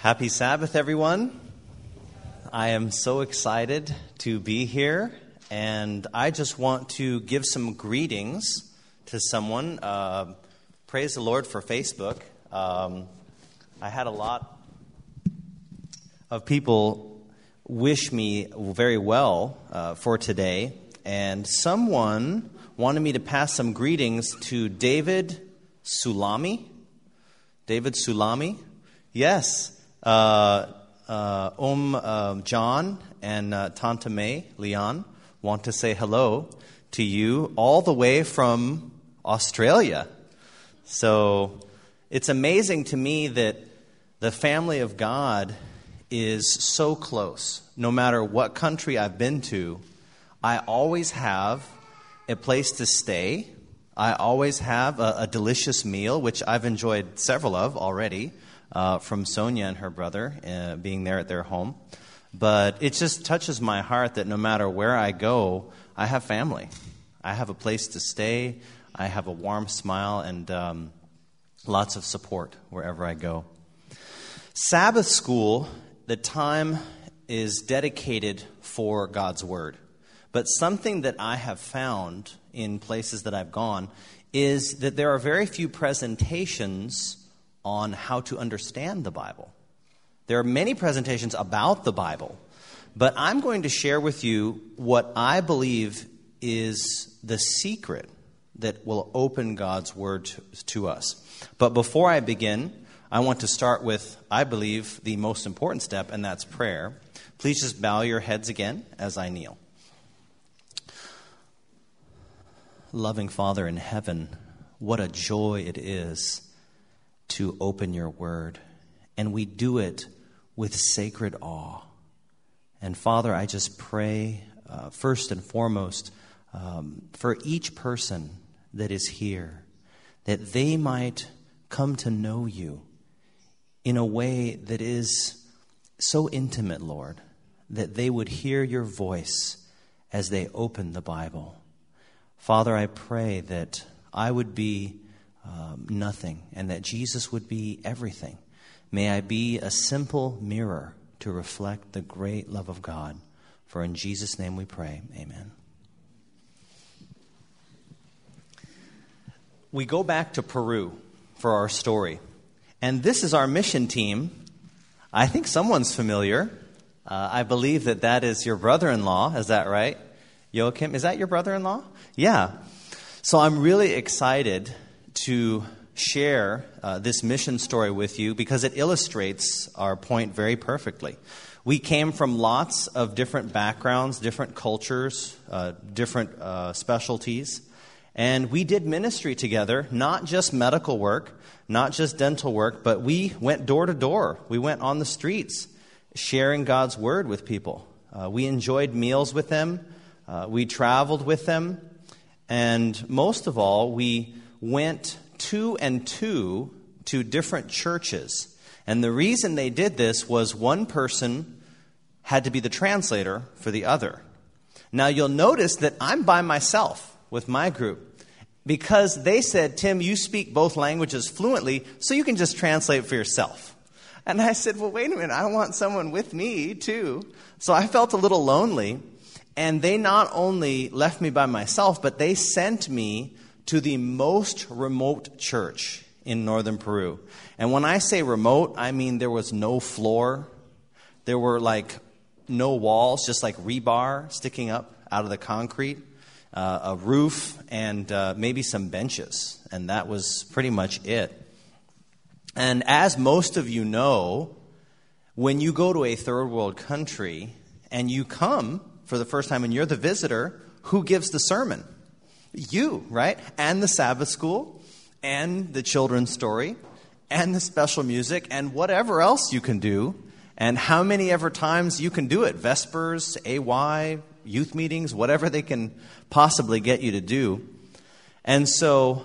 Happy Sabbath, everyone. I am so excited to be here, and I just want to give some greetings to someone. Uh, praise the Lord for Facebook. Um, I had a lot of people wish me very well uh, for today, and someone wanted me to pass some greetings to David Sulami. David Sulami? Yes. Uh, uh, um, John and uh, Tanta May, Leon, want to say hello to you all the way from Australia. So it's amazing to me that the family of God is so close. No matter what country I've been to, I always have a place to stay. I always have a, a delicious meal, which I've enjoyed several of already uh, from Sonia and her brother uh, being there at their home. But it just touches my heart that no matter where I go, I have family. I have a place to stay. I have a warm smile and um, lots of support wherever I go. Sabbath school, the time is dedicated for God's Word. But something that I have found in places that I've gone is that there are very few presentations on how to understand the Bible. There are many presentations about the Bible, but I'm going to share with you what I believe is the secret that will open God's Word to, us. But before I begin, I want to start with, I believe, the most important step, and that's prayer. Please just bow your heads again as I kneel. Loving Father in heaven, what a joy it is to open your word. And we do it with sacred awe. And Father, I just pray, uh, first and foremost, um, for each person that is here, that they might come to know you in a way that is so intimate, Lord, that they would hear your voice as they open the Bible. Father, I pray that I would be um, nothing and that Jesus would be everything. May I be a simple mirror to reflect the great love of God. For in Jesus' name we pray. Amen. We go back to Peru for our story. And this is our mission team. I think someone's familiar. Uh, I believe that that is your brother in law. Is that right? Joachim, is that your brother in law? Yeah. So I'm really excited to share uh, this mission story with you because it illustrates our point very perfectly. We came from lots of different backgrounds, different cultures, uh, different uh, specialties, and we did ministry together, not just medical work, not just dental work, but we went door to door. We went on the streets sharing God's word with people. Uh, we enjoyed meals with them, uh, we traveled with them, and most of all, we went two and two to different churches. And the reason they did this was one person had to be the translator for the other. Now you'll notice that I'm by myself with my group because they said, Tim, you speak both languages fluently, so you can just translate for yourself. And I said, Well, wait a minute, I want someone with me too. So I felt a little lonely. And they not only left me by myself, but they sent me to the most remote church in northern Peru. And when I say remote, I mean there was no floor, there were like no walls, just like rebar sticking up out of the concrete, uh, a roof, and uh, maybe some benches. And that was pretty much it. And as most of you know, when you go to a third world country and you come for the first time and you're the visitor, who gives the sermon? You, right? And the Sabbath school, and the children's story, and the special music, and whatever else you can do, and how many ever times you can do it Vespers, AY, youth meetings, whatever they can possibly get you to do. And so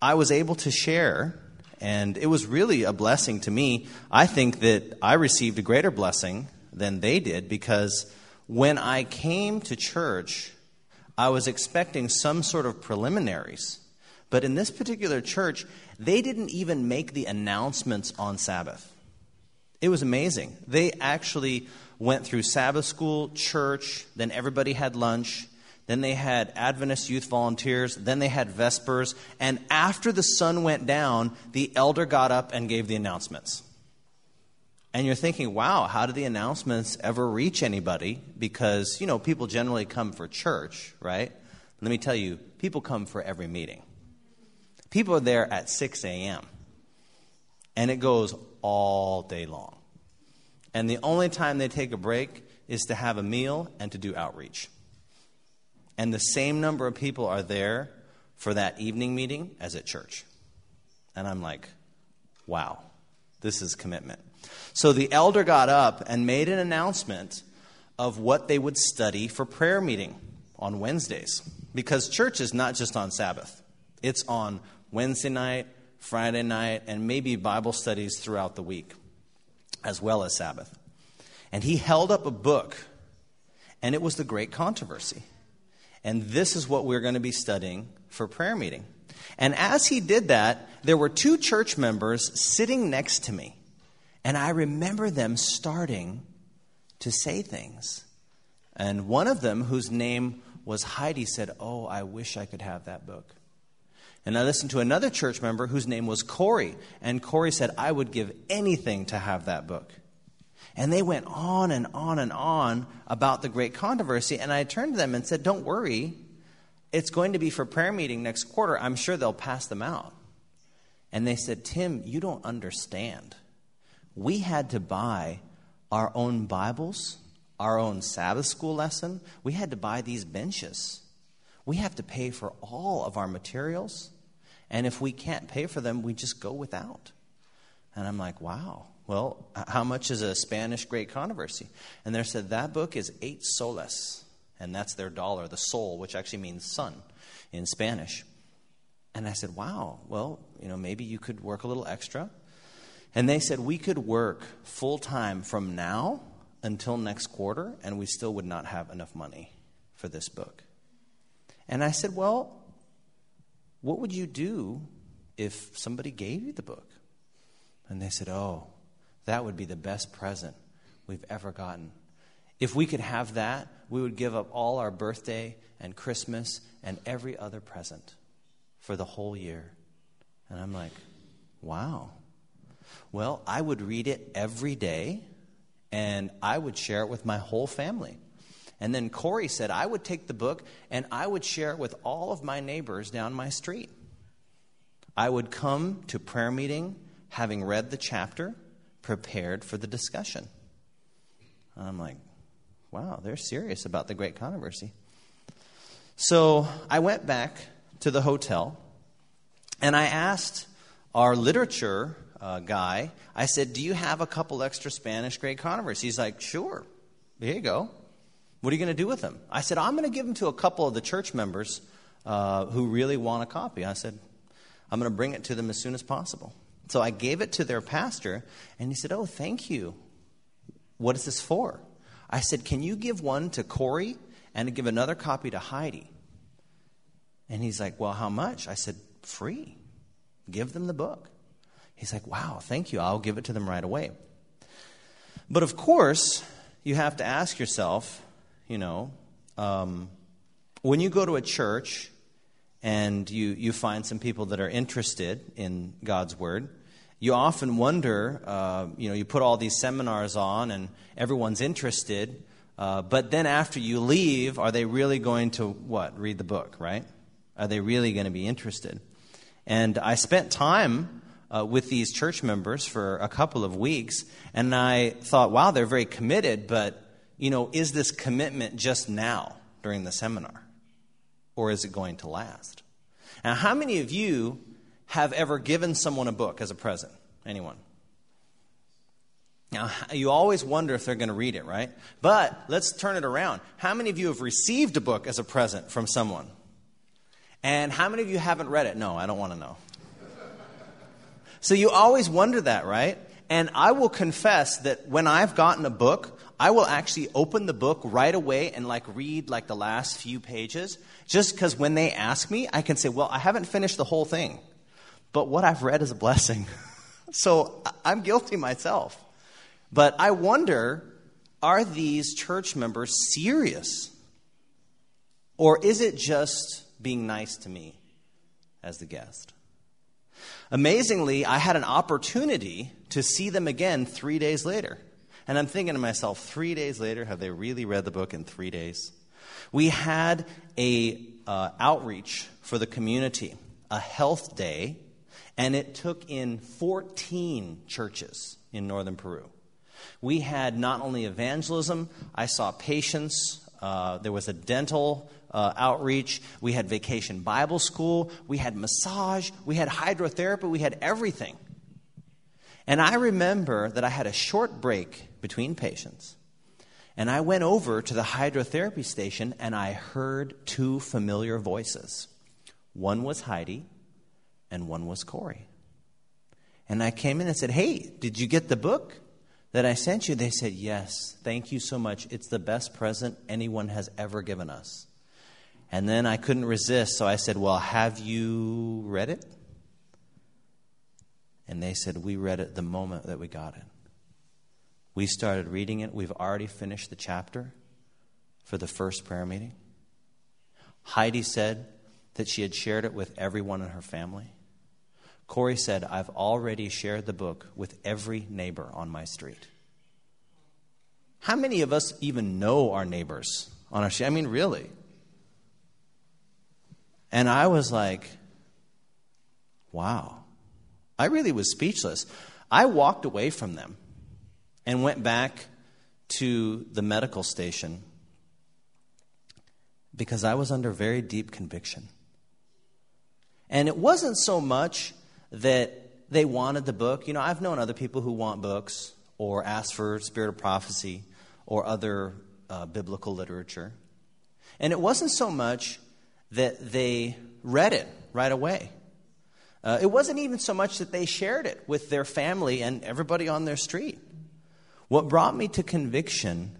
I was able to share, and it was really a blessing to me. I think that I received a greater blessing than they did because when I came to church, I was expecting some sort of preliminaries. But in this particular church, they didn't even make the announcements on Sabbath. It was amazing. They actually went through Sabbath school, church, then everybody had lunch. Then they had Adventist youth volunteers. Then they had Vespers. And after the sun went down, the elder got up and gave the announcements. And you're thinking, wow, how do the announcements ever reach anybody? Because, you know, people generally come for church, right? Let me tell you, people come for every meeting. People are there at 6 a.m. And it goes all day long. And the only time they take a break is to have a meal and to do outreach. And the same number of people are there for that evening meeting as at church. And I'm like, wow, this is commitment. So the elder got up and made an announcement of what they would study for prayer meeting on Wednesdays. Because church is not just on Sabbath, it's on Wednesday night, Friday night, and maybe Bible studies throughout the week, as well as Sabbath. And he held up a book, and it was the Great Controversy. And this is what we're going to be studying for prayer meeting. And as he did that, there were two church members sitting next to me. And I remember them starting to say things. And one of them, whose name was Heidi, said, Oh, I wish I could have that book. And I listened to another church member whose name was Corey. And Corey said, I would give anything to have that book. And they went on and on and on about the great controversy. And I turned to them and said, Don't worry. It's going to be for prayer meeting next quarter. I'm sure they'll pass them out. And they said, Tim, you don't understand we had to buy our own Bibles, our own Sabbath school lesson. We had to buy these benches. We have to pay for all of our materials. And if we can't pay for them, we just go without. And I'm like, wow. Well, how much is a Spanish Great Controversy? And they said that book is eight soles, and that's their dollar, the sol, which actually means sun in Spanish. And I said, wow, well, you know, maybe you could work a little extra and they said we could work full time from now until next quarter, and we still would not have enough money for this book. And I said, Well, what would you do if somebody gave you the book? And they said, Oh, that would be the best present we've ever gotten. If we could have that, we would give up all our birthday and Christmas and every other present for the whole year. And I'm like, wow. Well, I would read it every day and I would share it with my whole family. And then Corey said, I would take the book and I would share it with all of my neighbors down my street. I would come to prayer meeting having read the chapter, prepared for the discussion. I'm like, wow, they're serious about the great controversy. So I went back to the hotel and I asked our literature uh, guy, I said, Do you have a couple extra Spanish Great Controversy? He's like, Sure. Here you go. What are you going to do with them? I said, I'm going to give them to a couple of the church members uh, who really want a copy. I said, I'm going to bring it to them as soon as possible. So I gave it to their pastor, and he said, Oh, thank you. What is this for? I said, Can you give one to Corey and give another copy to Heidi? And he's like, Well, how much? I said, Free. Give them the book. He's like, wow, thank you. I'll give it to them right away. But of course, you have to ask yourself, you know, um, when you go to a church and you, you find some people that are interested in God's Word, you often wonder, uh, you know, you put all these seminars on and everyone's interested, uh, but then after you leave, are they really going to what? Read the book, right? Are they really going to be interested? And I spent time uh, with these church members for a couple of weeks, and I thought, wow, they're very committed, but, you know, is this commitment just now during the seminar? Or is it going to last? Now, how many of you have ever given someone a book as a present? Anyone? Now, you always wonder if they're going to read it, right? But let's turn it around. How many of you have received a book as a present from someone? And how many of you haven't read it? No, I don't want to know. So you always wonder that, right? And I will confess that when I've gotten a book, I will actually open the book right away and like read like the last few pages just because when they ask me, I can say, well, I haven't finished the whole thing, but what I've read is a blessing. so I'm guilty myself. But I wonder are these church members serious? Or is it just being nice to me as the guest? Amazingly, I had an opportunity to see them again three days later. And I'm thinking to myself, three days later, have they really read the book in three days? We had a uh, outreach for the community, a health day, and it took in 14 churches in northern Peru. We had not only evangelism, I saw patients, uh, there was a dental uh, outreach, we had vacation Bible school, we had massage, we had hydrotherapy, we had everything. And I remember that I had a short break between patients. And I went over to the hydrotherapy station and I heard two familiar voices. One was Heidi and one was Corey. And I came in and said, Hey, did you get the book that I sent you? They said, Yes, thank you so much. It's the best present anyone has ever given us. And then I couldn't resist, so I said, Well, have you read it? And they said, We read it the moment that we got it. We started reading it. We've already finished the chapter for the first prayer meeting. Heidi said that she had shared it with everyone in her family. Corey said, I've already shared the book with every neighbor on my street. How many of us even know our neighbors on our street? I mean, really. And I was like, wow. I really was speechless. I walked away from them and went back to the medical station because I was under very deep conviction. And it wasn't so much that they wanted the book. You know, I've known other people who want books or ask for Spirit of Prophecy or other uh, biblical literature. And it wasn't so much that they read it right away. Uh, it wasn't even so much that they shared it with their family and everybody on their street. What brought me to conviction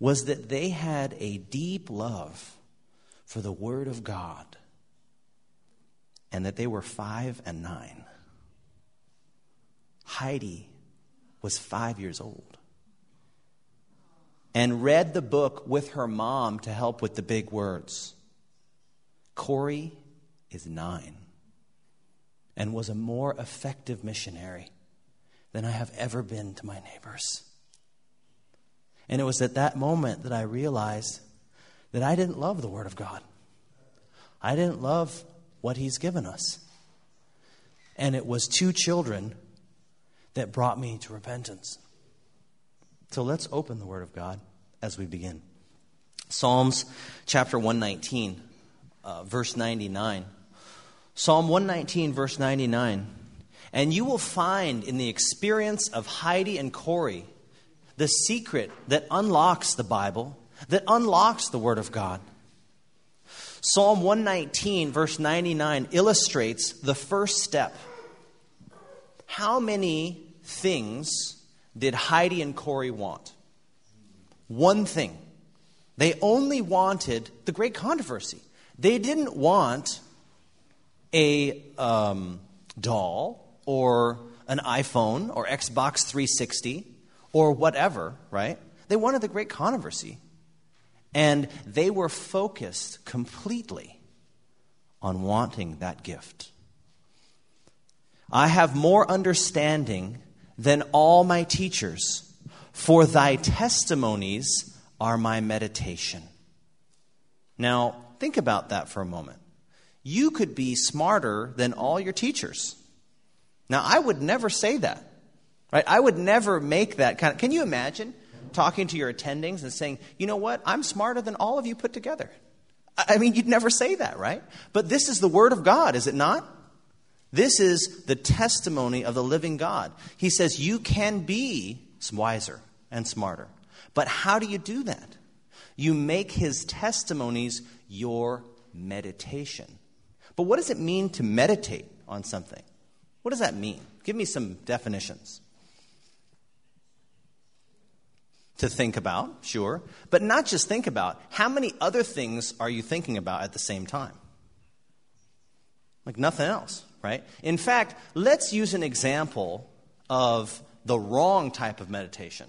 was that they had a deep love for the Word of God and that they were five and nine. Heidi was five years old and read the book with her mom to help with the big words. Corey is nine and was a more effective missionary than I have ever been to my neighbors. And it was at that moment that I realized that I didn't love the Word of God. I didn't love what He's given us. And it was two children that brought me to repentance. So let's open the Word of God as we begin. Psalms chapter 119, uh, verse 99. Psalm 119, verse 99. And you will find in the experience of Heidi and Corey the secret that unlocks the Bible, that unlocks the Word of God. Psalm 119, verse 99, illustrates the first step. How many things did Heidi and Corey want? One thing. They only wanted the great controversy. They didn't want a um, doll or an iPhone or Xbox 360 or whatever, right? They wanted the great controversy. And they were focused completely on wanting that gift. I have more understanding than all my teachers, for thy testimonies are my meditation. Now, think about that for a moment you could be smarter than all your teachers. Now, I would never say that. Right? I would never make that kind of. Can you imagine talking to your attendings and saying, you know what? I'm smarter than all of you put together. I mean, you'd never say that, right? But this is the Word of God, is it not? This is the testimony of the living God. He says you can be wiser and smarter. But how do you do that? You make His testimonies your meditation. But what does it mean to meditate on something? What does that mean? Give me some definitions. To think about, sure, but not just think about. How many other things are you thinking about at the same time? Like nothing else, right? In fact, let's use an example of the wrong type of meditation.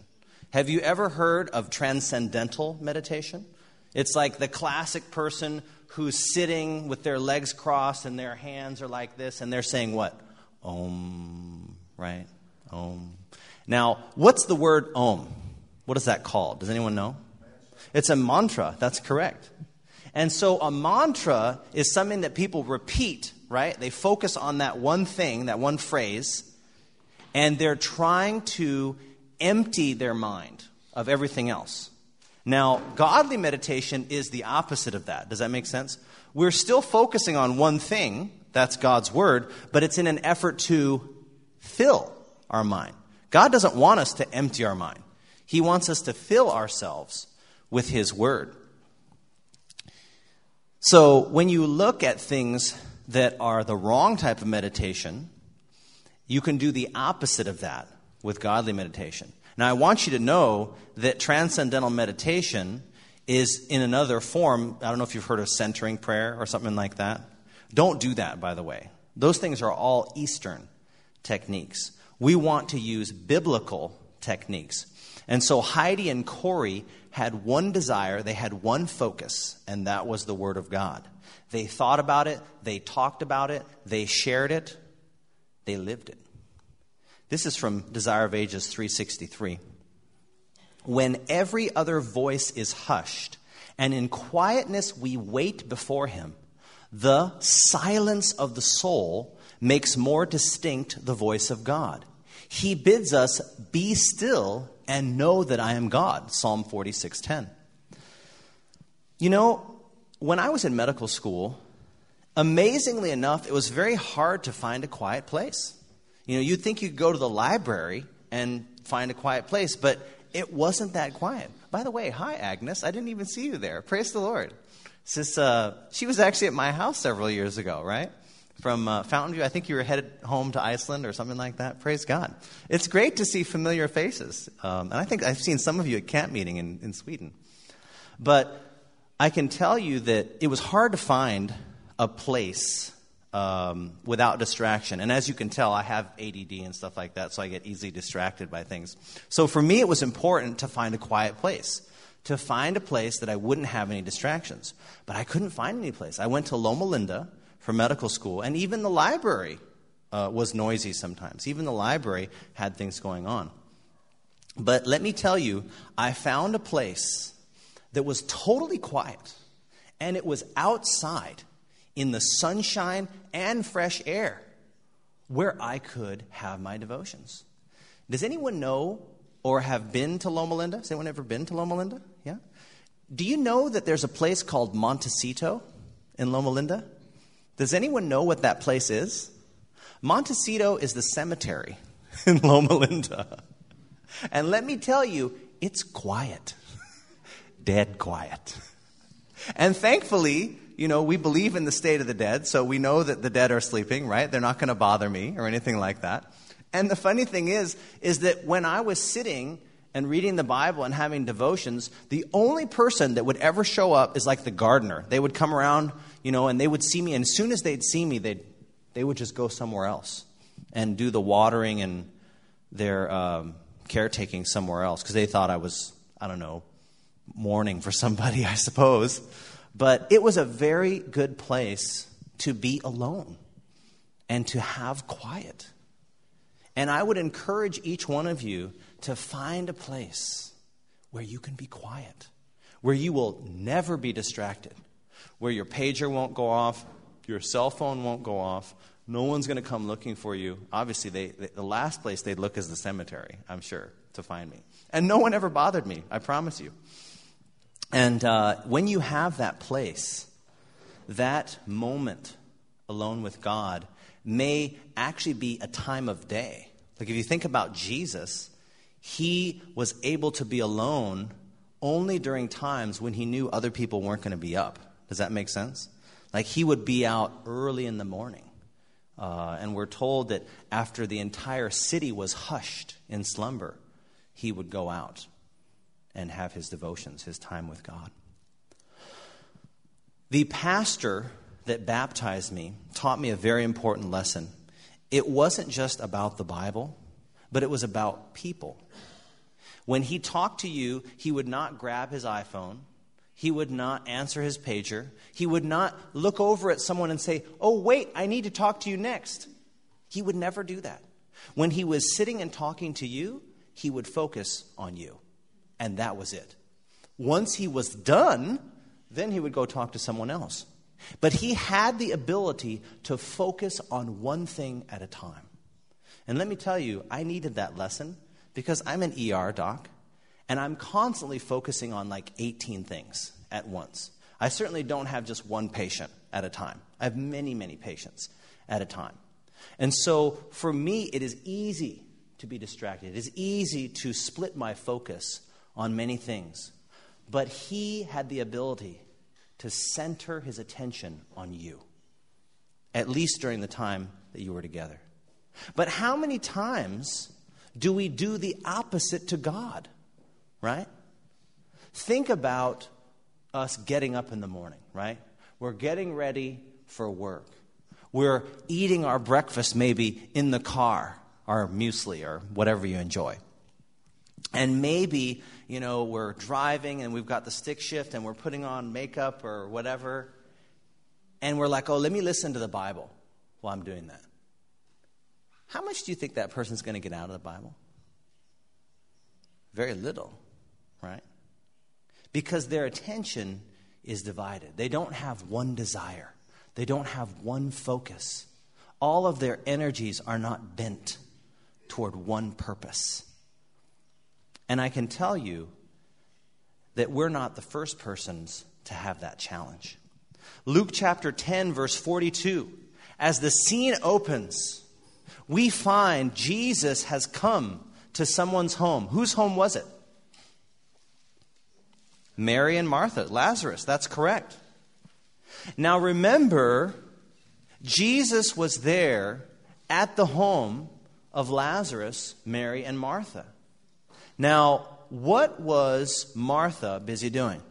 Have you ever heard of transcendental meditation? It's like the classic person who's sitting with their legs crossed and their hands are like this, and they're saying what? Om, right? Om. Now, what's the word om? What is that called? Does anyone know? It's a mantra. That's correct. And so a mantra is something that people repeat, right? They focus on that one thing, that one phrase, and they're trying to empty their mind of everything else. Now, godly meditation is the opposite of that. Does that make sense? We're still focusing on one thing, that's God's word, but it's in an effort to fill our mind. God doesn't want us to empty our mind, He wants us to fill ourselves with His word. So, when you look at things that are the wrong type of meditation, you can do the opposite of that with godly meditation. Now, I want you to know that transcendental meditation is in another form. I don't know if you've heard of centering prayer or something like that. Don't do that, by the way. Those things are all Eastern techniques. We want to use biblical techniques. And so Heidi and Corey had one desire, they had one focus, and that was the Word of God. They thought about it, they talked about it, they shared it, they lived it. This is from Desire of Ages 363. When every other voice is hushed, and in quietness we wait before him, the silence of the soul makes more distinct the voice of God. He bids us be still and know that I am God. Psalm 46:10. You know, when I was in medical school, amazingly enough, it was very hard to find a quiet place. You know, you'd think you would go to the library and find a quiet place, but it wasn't that quiet. By the way, hi, Agnes. I didn't even see you there. Praise the Lord. Sis, uh, she was actually at my house several years ago, right? From uh, Fountain View. I think you were headed home to Iceland or something like that. Praise God. It's great to see familiar faces. Um, and I think I've seen some of you at camp meeting in, in Sweden. But I can tell you that it was hard to find a place um, without distraction. And as you can tell, I have ADD and stuff like that, so I get easily distracted by things. So for me, it was important to find a quiet place, to find a place that I wouldn't have any distractions. But I couldn't find any place. I went to Loma Linda for medical school, and even the library uh, was noisy sometimes. Even the library had things going on. But let me tell you, I found a place that was totally quiet, and it was outside in the sunshine and fresh air where I could have my devotions. Does anyone know or have been to Loma Linda? Has anyone ever been to Loma Linda? Yeah? Do you know that there's a place called Montecito in Loma Linda? Does anyone know what that place is? Montecito is the cemetery in Loma Linda. And let me tell you, it's quiet. Dead quiet. And thankfully, you know, we believe in the state of the dead, so we know that the dead are sleeping, right? They're not going to bother me or anything like that. And the funny thing is, is that when I was sitting and reading the Bible and having devotions, the only person that would ever show up is like the gardener. They would come around, you know, and they would see me, and as soon as they'd see me, they'd, they would just go somewhere else and do the watering and their um, caretaking somewhere else because they thought I was, I don't know, mourning for somebody, I suppose. But it was a very good place to be alone and to have quiet. And I would encourage each one of you to find a place where you can be quiet, where you will never be distracted, where your pager won't go off, your cell phone won't go off, no one's going to come looking for you. Obviously, they, they, the last place they'd look is the cemetery, I'm sure, to find me. And no one ever bothered me, I promise you. And uh, when you have that place, that moment alone with God may actually be a time of day. Like if you think about Jesus, he was able to be alone only during times when he knew other people weren't going to be up. Does that make sense? Like he would be out early in the morning. Uh, and we're told that after the entire city was hushed in slumber, he would go out and have his devotions, his time with God. The pastor that baptized me taught me a very important lesson. It wasn't just about the Bible, but it was about people. When he talked to you, he would not grab his iPhone. He would not answer his pager. He would not look over at someone and say, Oh, wait, I need to talk to you next. He would never do that. When he was sitting and talking to you, he would focus on you. And that was it. Once he was done, then he would go talk to someone else. But he had the ability to focus on one thing at a time. And let me tell you, I needed that lesson because I'm an ER doc and I'm constantly focusing on like 18 things at once. I certainly don't have just one patient at a time, I have many, many patients at a time. And so for me, it is easy to be distracted, it is easy to split my focus on many things. But he had the ability to center his attention on you, at least during the time that you were together. But how many times do we do the opposite to God? Right? Think about us getting up in the morning, right? We're getting ready for work. We're eating our breakfast maybe in the car, our muesli or whatever you enjoy. And maybe, you know, we're driving and we've got the stick shift and we're putting on makeup or whatever. And we're like, oh, let me listen to the Bible while I'm doing that. How much do you think that person's going to get out of the Bible? Very little, right? Because their attention is divided. They don't have one desire, they don't have one focus. All of their energies are not bent toward one purpose. And I can tell you that we're not the first persons to have that challenge. Luke chapter 10, verse 42, as the scene opens, we find Jesus has come to someone's home. Whose home was it? Mary and Martha, Lazarus, that's correct. Now remember, Jesus was there at the home of Lazarus, Mary, and Martha. Now, what was Martha busy doing?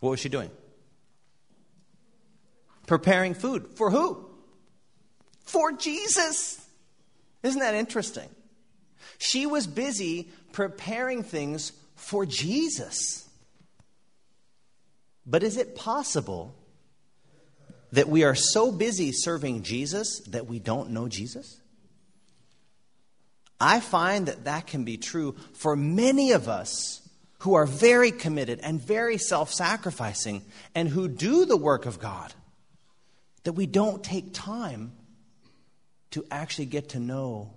What was she doing? Preparing food. For who? For Jesus. Isn't that interesting? She was busy preparing things for Jesus. But is it possible that we are so busy serving Jesus that we don't know Jesus? I find that that can be true for many of us who are very committed and very self sacrificing and who do the work of God, that we don't take time to actually get to know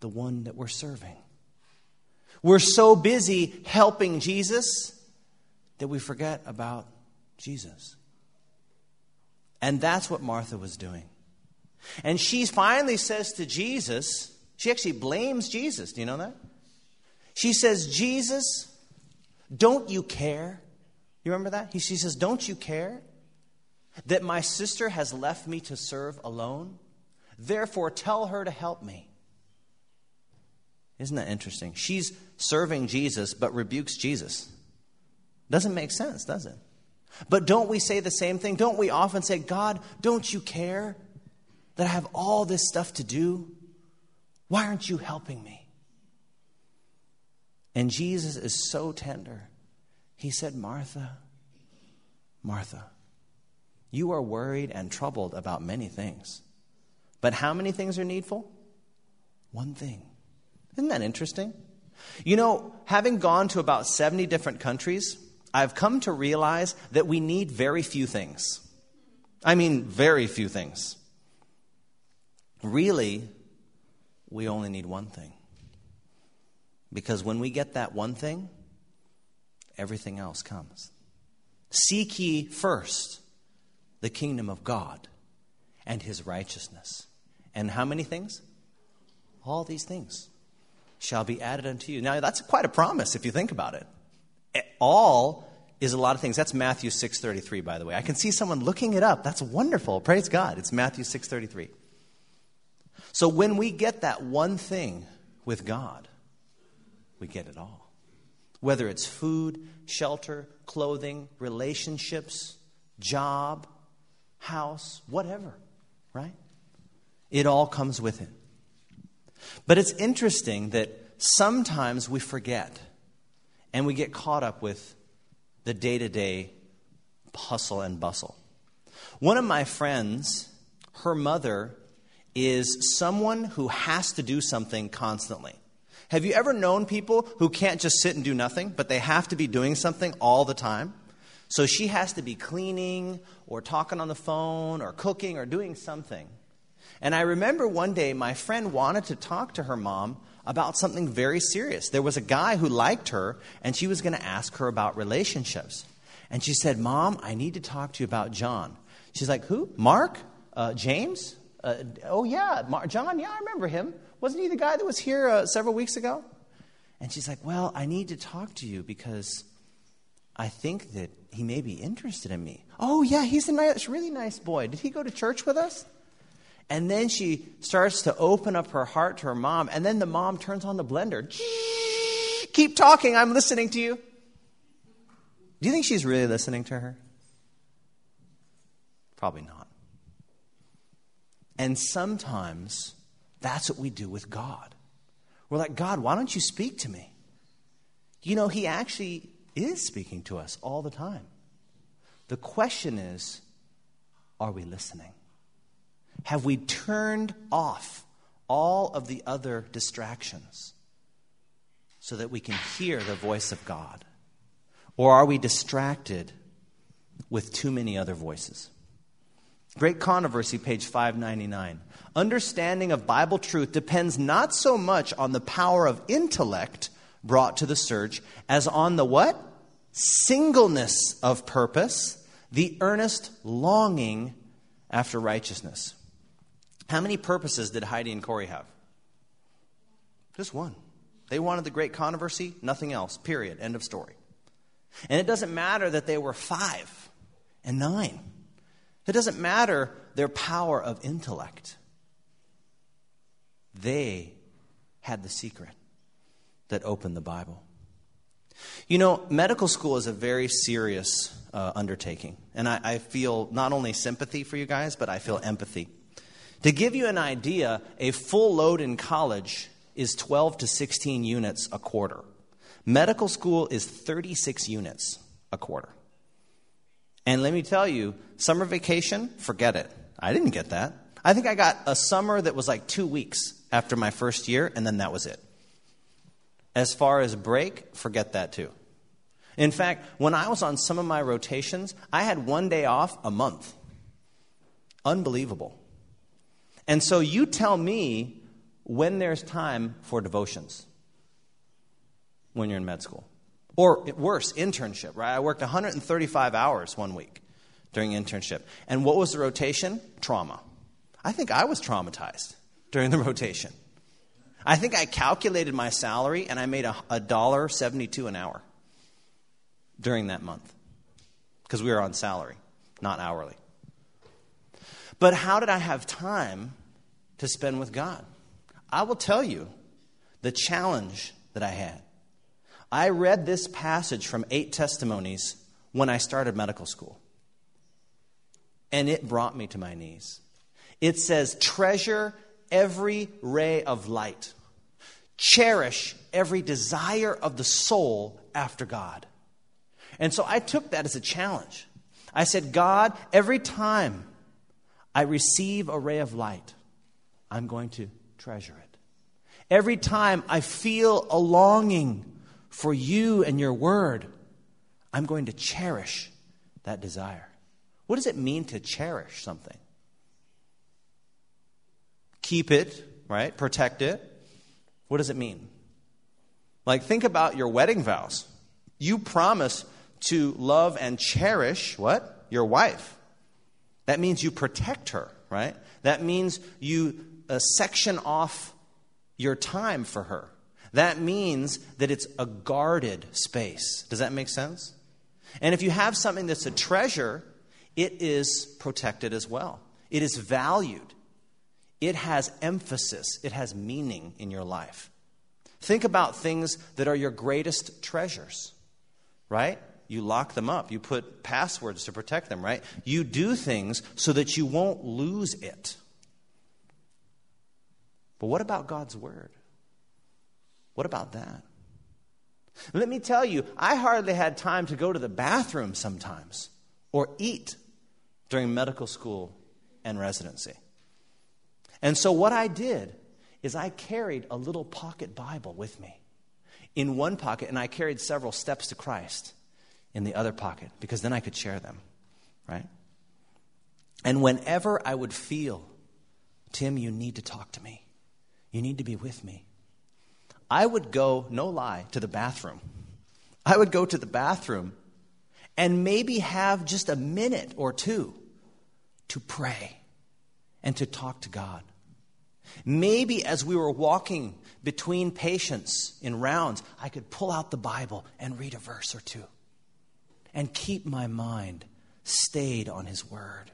the one that we're serving. We're so busy helping Jesus that we forget about Jesus. And that's what Martha was doing. And she finally says to Jesus, she actually blames Jesus. Do you know that? She says, Jesus, don't you care? You remember that? He, she says, Don't you care that my sister has left me to serve alone? Therefore, tell her to help me. Isn't that interesting? She's serving Jesus, but rebukes Jesus. Doesn't make sense, does it? But don't we say the same thing? Don't we often say, God, don't you care that I have all this stuff to do? Why aren't you helping me? And Jesus is so tender. He said, Martha, Martha, you are worried and troubled about many things. But how many things are needful? One thing. Isn't that interesting? You know, having gone to about 70 different countries, I've come to realize that we need very few things. I mean, very few things. Really, we only need one thing. Because when we get that one thing, everything else comes. Seek ye first the kingdom of God and his righteousness. And how many things? All these things shall be added unto you. Now that's quite a promise if you think about it. All is a lot of things. That's Matthew 6:33 by the way. I can see someone looking it up. That's wonderful. Praise God. It's Matthew 6:33. So when we get that one thing with God, we get it all. Whether it's food, shelter, clothing, relationships, job, house, whatever, right? It all comes with it. But it's interesting that sometimes we forget and we get caught up with the day to day hustle and bustle. One of my friends, her mother, is someone who has to do something constantly. Have you ever known people who can't just sit and do nothing, but they have to be doing something all the time? So she has to be cleaning or talking on the phone or cooking or doing something. And I remember one day my friend wanted to talk to her mom about something very serious. There was a guy who liked her, and she was going to ask her about relationships. And she said, Mom, I need to talk to you about John. She's like, Who? Mark? Uh, James? Uh, oh, yeah, Mar- John, yeah, I remember him. Wasn't he the guy that was here uh, several weeks ago? And she's like, Well, I need to talk to you because I think that he may be interested in me. Oh, yeah, he's a nice, really nice boy. Did he go to church with us? And then she starts to open up her heart to her mom, and then the mom turns on the blender. Keep talking, I'm listening to you. Do you think she's really listening to her? Probably not. And sometimes that's what we do with God. We're like, God, why don't you speak to me? You know, He actually is speaking to us all the time. The question is, are we listening? Have we turned off all of the other distractions so that we can hear the voice of God? Or are we distracted with too many other voices? Great Controversy, page 599. Understanding of Bible truth depends not so much on the power of intellect brought to the search as on the what? Singleness of purpose, the earnest longing after righteousness. How many purposes did Heidi and Corey have? Just one. They wanted the great controversy, nothing else, period. End of story. And it doesn't matter that they were five and nine, it doesn't matter their power of intellect. They had the secret that opened the Bible. You know, medical school is a very serious uh, undertaking. And I, I feel not only sympathy for you guys, but I feel empathy. To give you an idea, a full load in college is 12 to 16 units a quarter. Medical school is 36 units a quarter. And let me tell you, summer vacation, forget it. I didn't get that. I think I got a summer that was like two weeks after my first year, and then that was it. As far as break, forget that too. In fact, when I was on some of my rotations, I had one day off a month. Unbelievable. And so you tell me when there's time for devotions when you're in med school. Or worse, internship, right? I worked 135 hours one week during internship. And what was the rotation? Trauma. I think I was traumatized during the rotation. I think I calculated my salary and I made a dollar seventy-two an hour during that month because we were on salary, not hourly. But how did I have time to spend with God? I will tell you the challenge that I had. I read this passage from Eight Testimonies when I started medical school, and it brought me to my knees. It says, Treasure every ray of light, cherish every desire of the soul after God. And so I took that as a challenge. I said, God, every time I receive a ray of light, I'm going to treasure it. Every time I feel a longing for you and your word, I'm going to cherish that desire. What does it mean to cherish something? Keep it, right? Protect it. What does it mean? Like, think about your wedding vows. You promise to love and cherish what? Your wife. That means you protect her, right? That means you uh, section off your time for her. That means that it's a guarded space. Does that make sense? And if you have something that's a treasure, it is protected as well. It is valued. It has emphasis. It has meaning in your life. Think about things that are your greatest treasures, right? You lock them up. You put passwords to protect them, right? You do things so that you won't lose it. But what about God's Word? What about that? Let me tell you, I hardly had time to go to the bathroom sometimes or eat during medical school and residency. And so, what I did is I carried a little pocket Bible with me in one pocket, and I carried several steps to Christ in the other pocket because then I could share them, right? And whenever I would feel, Tim, you need to talk to me, you need to be with me, I would go, no lie, to the bathroom. I would go to the bathroom and maybe have just a minute or two to pray and to talk to God. Maybe as we were walking between patients in rounds, I could pull out the Bible and read a verse or two and keep my mind stayed on His Word.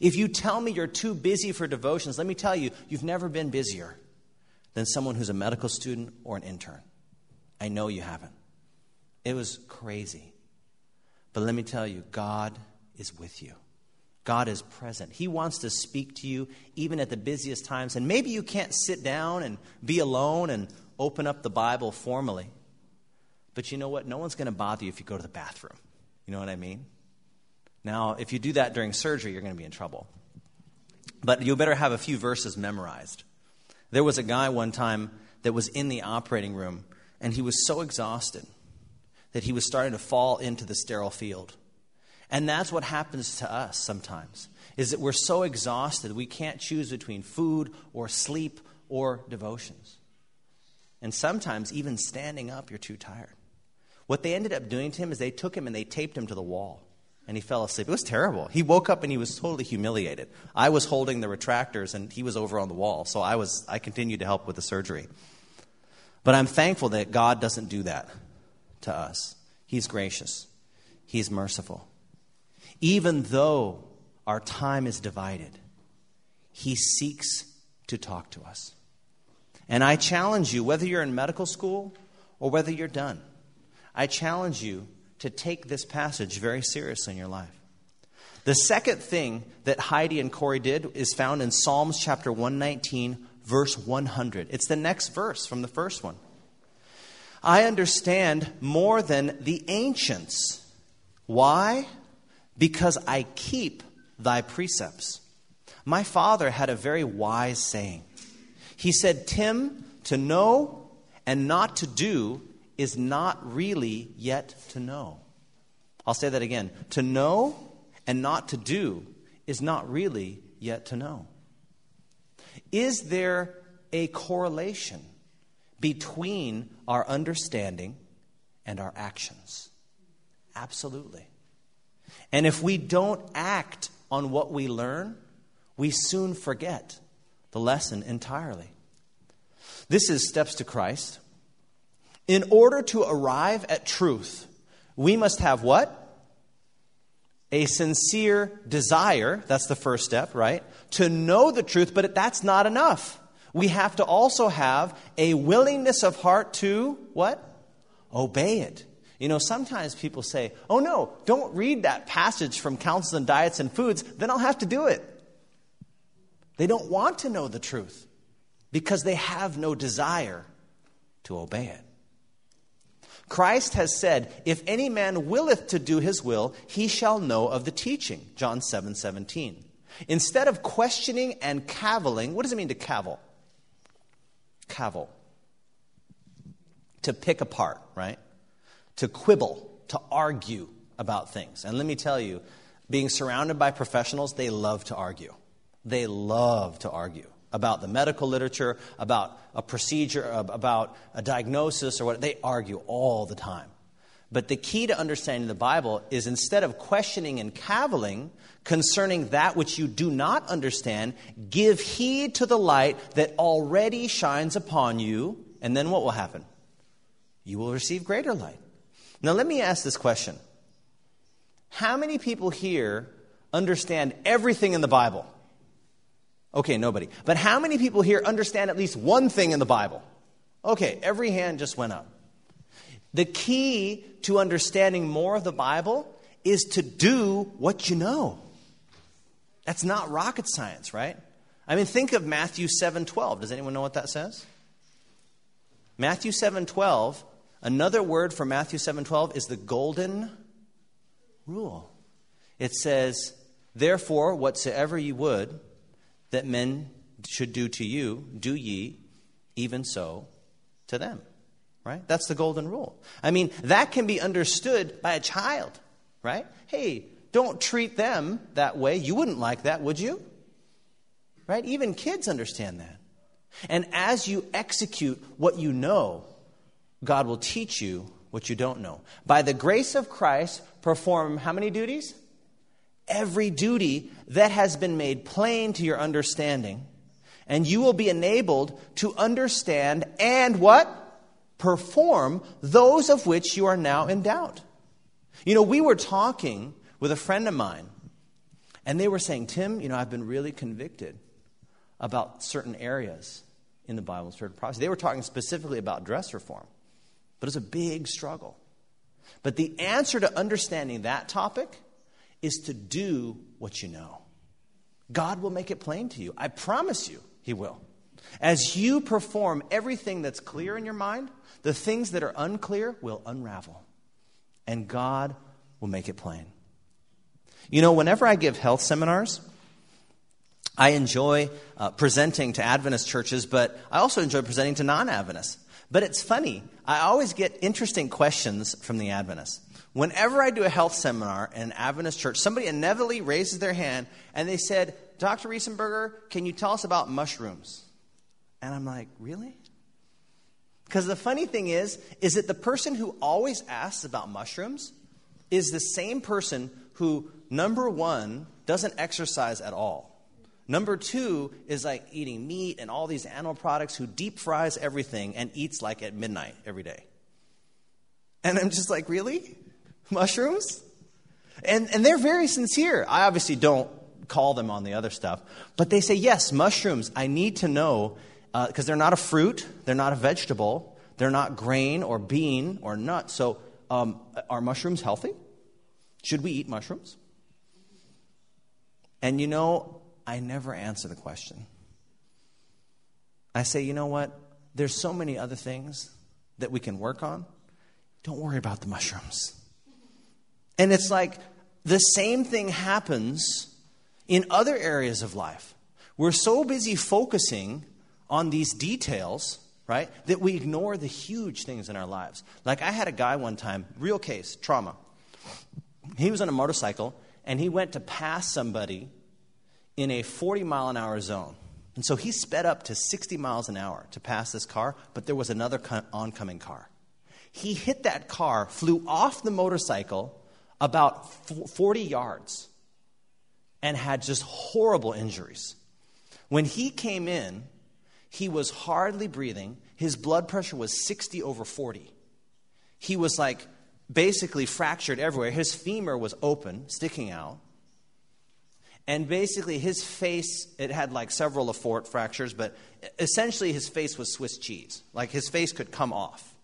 If you tell me you're too busy for devotions, let me tell you, you've never been busier than someone who's a medical student or an intern. I know you haven't. It was crazy. But let me tell you, God is with you. God is present. He wants to speak to you even at the busiest times. And maybe you can't sit down and be alone and open up the Bible formally. But you know what? No one's going to bother you if you go to the bathroom. You know what I mean? Now, if you do that during surgery, you're going to be in trouble. But you better have a few verses memorized. There was a guy one time that was in the operating room, and he was so exhausted that he was starting to fall into the sterile field. And that's what happens to us sometimes. Is that we're so exhausted we can't choose between food or sleep or devotions. And sometimes even standing up you're too tired. What they ended up doing to him is they took him and they taped him to the wall and he fell asleep. It was terrible. He woke up and he was totally humiliated. I was holding the retractors and he was over on the wall, so I was I continued to help with the surgery. But I'm thankful that God doesn't do that to us. He's gracious. He's merciful. Even though our time is divided, he seeks to talk to us. And I challenge you, whether you're in medical school or whether you're done, I challenge you to take this passage very seriously in your life. The second thing that Heidi and Corey did is found in Psalms chapter 119, verse 100. It's the next verse from the first one. I understand more than the ancients. Why? Because I keep thy precepts. My father had a very wise saying. He said, Tim, to know and not to do is not really yet to know. I'll say that again. To know and not to do is not really yet to know. Is there a correlation between our understanding and our actions? Absolutely. And if we don't act on what we learn, we soon forget the lesson entirely. This is Steps to Christ. In order to arrive at truth, we must have what? A sincere desire. That's the first step, right? To know the truth, but that's not enough. We have to also have a willingness of heart to what? Obey it. You know, sometimes people say, oh no, don't read that passage from Counsels on Diet and Foods, then I'll have to do it. They don't want to know the truth because they have no desire to obey it. Christ has said, If any man willeth to do his will, he shall know of the teaching. John 7 17. Instead of questioning and caviling, what does it mean to cavil? Cavil. To pick apart, right? To quibble, to argue about things. And let me tell you, being surrounded by professionals, they love to argue. They love to argue about the medical literature, about a procedure, about a diagnosis, or what. They argue all the time. But the key to understanding the Bible is instead of questioning and caviling concerning that which you do not understand, give heed to the light that already shines upon you, and then what will happen? You will receive greater light. Now, let me ask this question How many people here understand everything in the Bible? Okay, nobody. But how many people here understand at least one thing in the Bible? Okay, every hand just went up. The key to understanding more of the Bible is to do what you know. That's not rocket science, right? I mean, think of Matthew 7:12. Does anyone know what that says? Matthew 7:12, another word for Matthew 7:12 is the golden rule. It says, "Therefore, whatsoever you would that men should do to you, do ye even so to them." Right? That's the golden rule. I mean, that can be understood by a child, right? Hey, don't treat them that way. You wouldn't like that, would you? Right? Even kids understand that. And as you execute what you know, God will teach you what you don't know. By the grace of Christ, perform how many duties? Every duty that has been made plain to your understanding. And you will be enabled to understand and what? Perform those of which you are now in doubt. You know, we were talking with a friend of mine, and they were saying, Tim, you know, I've been really convicted about certain areas in the Bible and process. They were talking specifically about dress reform, but it's a big struggle. But the answer to understanding that topic is to do what you know. God will make it plain to you. I promise you, He will. As you perform everything that's clear in your mind, the things that are unclear will unravel, and God will make it plain. You know, whenever I give health seminars, I enjoy uh, presenting to Adventist churches, but I also enjoy presenting to non Adventists. But it's funny, I always get interesting questions from the Adventists. Whenever I do a health seminar in an Adventist church, somebody inevitably raises their hand and they said, Dr. Riesenberger, can you tell us about mushrooms? And I'm like, really? Because the funny thing is, is that the person who always asks about mushrooms is the same person who, number one, doesn't exercise at all. Number two is like eating meat and all these animal products, who deep fries everything and eats like at midnight every day. And I'm just like, really? Mushrooms? And, and they're very sincere. I obviously don't call them on the other stuff, but they say, yes, mushrooms, I need to know, because uh, they're not a fruit, they're not a vegetable, they're not grain or bean or nut. So, um, are mushrooms healthy? Should we eat mushrooms? And you know, I never answer the question. I say, you know what? There's so many other things that we can work on. Don't worry about the mushrooms. And it's like the same thing happens in other areas of life. We're so busy focusing on these details, right, that we ignore the huge things in our lives. Like I had a guy one time, real case, trauma. He was on a motorcycle and he went to pass somebody in a 40 mile an hour zone. And so he sped up to 60 miles an hour to pass this car, but there was another oncoming car. He hit that car, flew off the motorcycle about 40 yards, and had just horrible injuries. When he came in, he was hardly breathing. His blood pressure was 60 over 40. He was like basically fractured everywhere. His femur was open, sticking out. And basically, his face, it had like several Le Fort fractures, but essentially his face was Swiss cheese. Like his face could come off.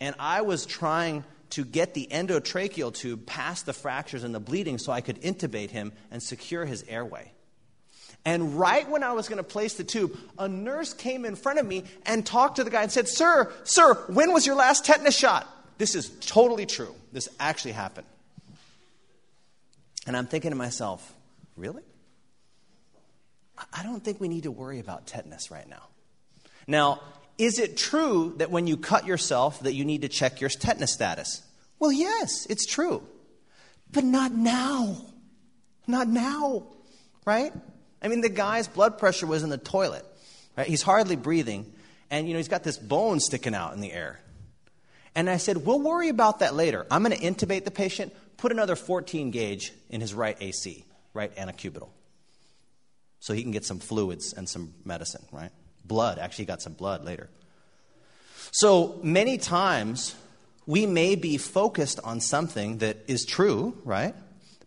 And I was trying to get the endotracheal tube past the fractures and the bleeding so I could intubate him and secure his airway. And right when I was going to place the tube, a nurse came in front of me and talked to the guy and said, Sir, sir, when was your last tetanus shot? This is totally true. This actually happened. And I'm thinking to myself, really? I don't think we need to worry about tetanus right now. Now, is it true that when you cut yourself that you need to check your tetanus status? Well, yes, it's true. But not now. Not now, right? I mean, the guy's blood pressure was in the toilet, right? He's hardly breathing, and you know, he's got this bone sticking out in the air. And I said, We'll worry about that later. I'm going to intubate the patient, put another 14 gauge in his right AC, right antecubital, so he can get some fluids and some medicine, right? Blood. Actually, he got some blood later. So many times, we may be focused on something that is true, right?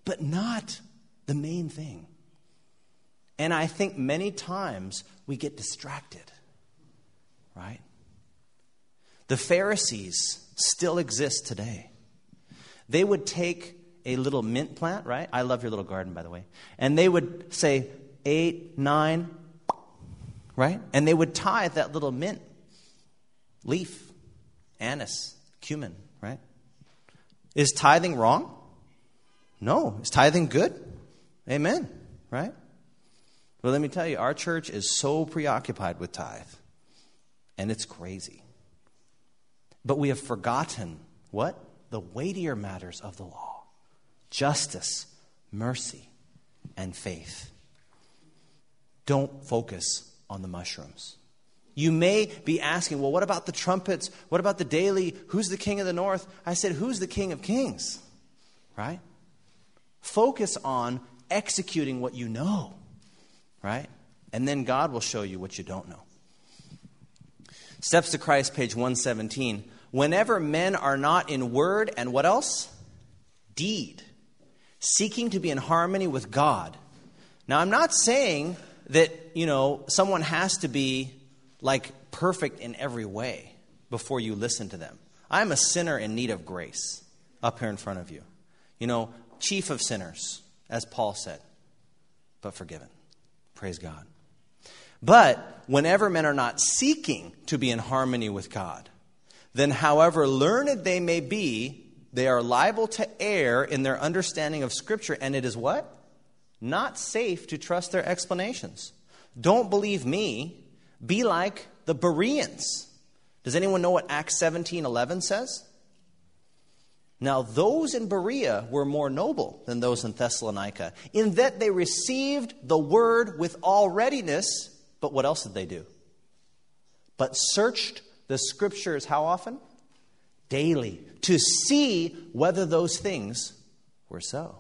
But not the main thing. And I think many times we get distracted, right? The Pharisees still exist today. They would take a little mint plant, right? I love your little garden, by the way. And they would say, eight, nine, right? And they would tithe that little mint leaf, anise, cumin, right? Is tithing wrong? No. Is tithing good? Amen, right? Well, let me tell you, our church is so preoccupied with tithe, and it's crazy. But we have forgotten what? The weightier matters of the law justice, mercy, and faith. Don't focus on the mushrooms. You may be asking, well, what about the trumpets? What about the daily? Who's the king of the north? I said, who's the king of kings? Right? Focus on executing what you know, right? And then God will show you what you don't know. Steps to Christ, page 117. Whenever men are not in word and what else? Deed, seeking to be in harmony with God. Now, I'm not saying that, you know, someone has to be like perfect in every way before you listen to them. I'm a sinner in need of grace up here in front of you. You know, chief of sinners, as Paul said, but forgiven. Praise God. But whenever men are not seeking to be in harmony with God, then however learned they may be, they are liable to err in their understanding of Scripture, and it is what? Not safe to trust their explanations. Don't believe me. Be like the Bereans. Does anyone know what Acts 17 11 says? Now, those in Berea were more noble than those in Thessalonica, in that they received the word with all readiness. But what else did they do? But searched the scriptures how often? Daily, to see whether those things were so.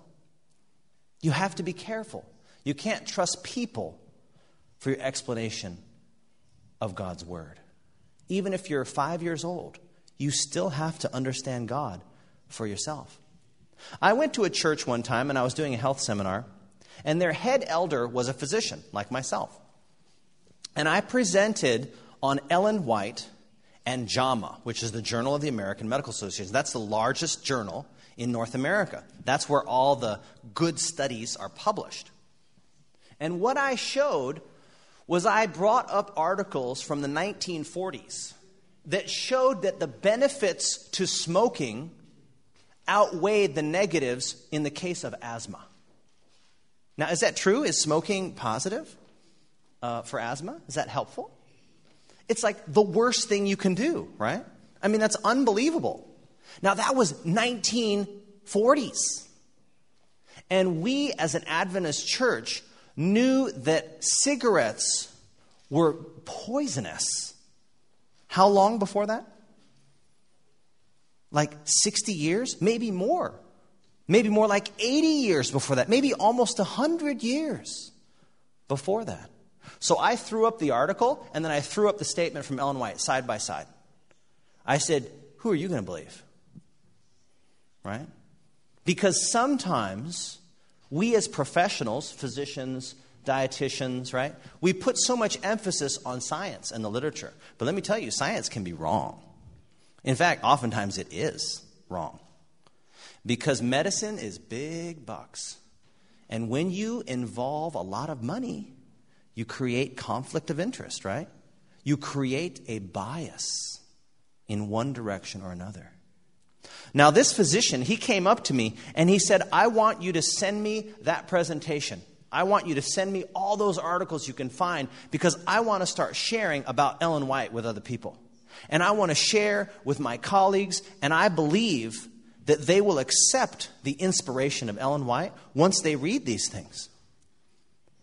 You have to be careful. You can't trust people for your explanation of God's word. Even if you're five years old, you still have to understand God for yourself. I went to a church one time and I was doing a health seminar, and their head elder was a physician, like myself. And I presented on Ellen White and JAMA, which is the Journal of the American Medical Association. That's the largest journal in North America. That's where all the good studies are published. And what I showed was I brought up articles from the 1940s that showed that the benefits to smoking outweighed the negatives in the case of asthma. Now, is that true? Is smoking positive uh, for asthma? Is that helpful? It's like the worst thing you can do, right? I mean, that's unbelievable. Now, that was 1940s. And we, as an Adventist church, knew that cigarettes were poisonous. How long before that? like 60 years, maybe more. Maybe more like 80 years before that, maybe almost 100 years before that. So I threw up the article and then I threw up the statement from Ellen White side by side. I said, Who are you going to believe? Right? Because sometimes we as professionals, physicians, dietitians, right, we put so much emphasis on science and the literature. But let me tell you, science can be wrong. In fact, oftentimes it is wrong. Because medicine is big bucks. And when you involve a lot of money, you create conflict of interest, right? You create a bias in one direction or another. Now, this physician, he came up to me and he said, I want you to send me that presentation. I want you to send me all those articles you can find because I want to start sharing about Ellen White with other people. And I want to share with my colleagues, and I believe that they will accept the inspiration of Ellen White once they read these things.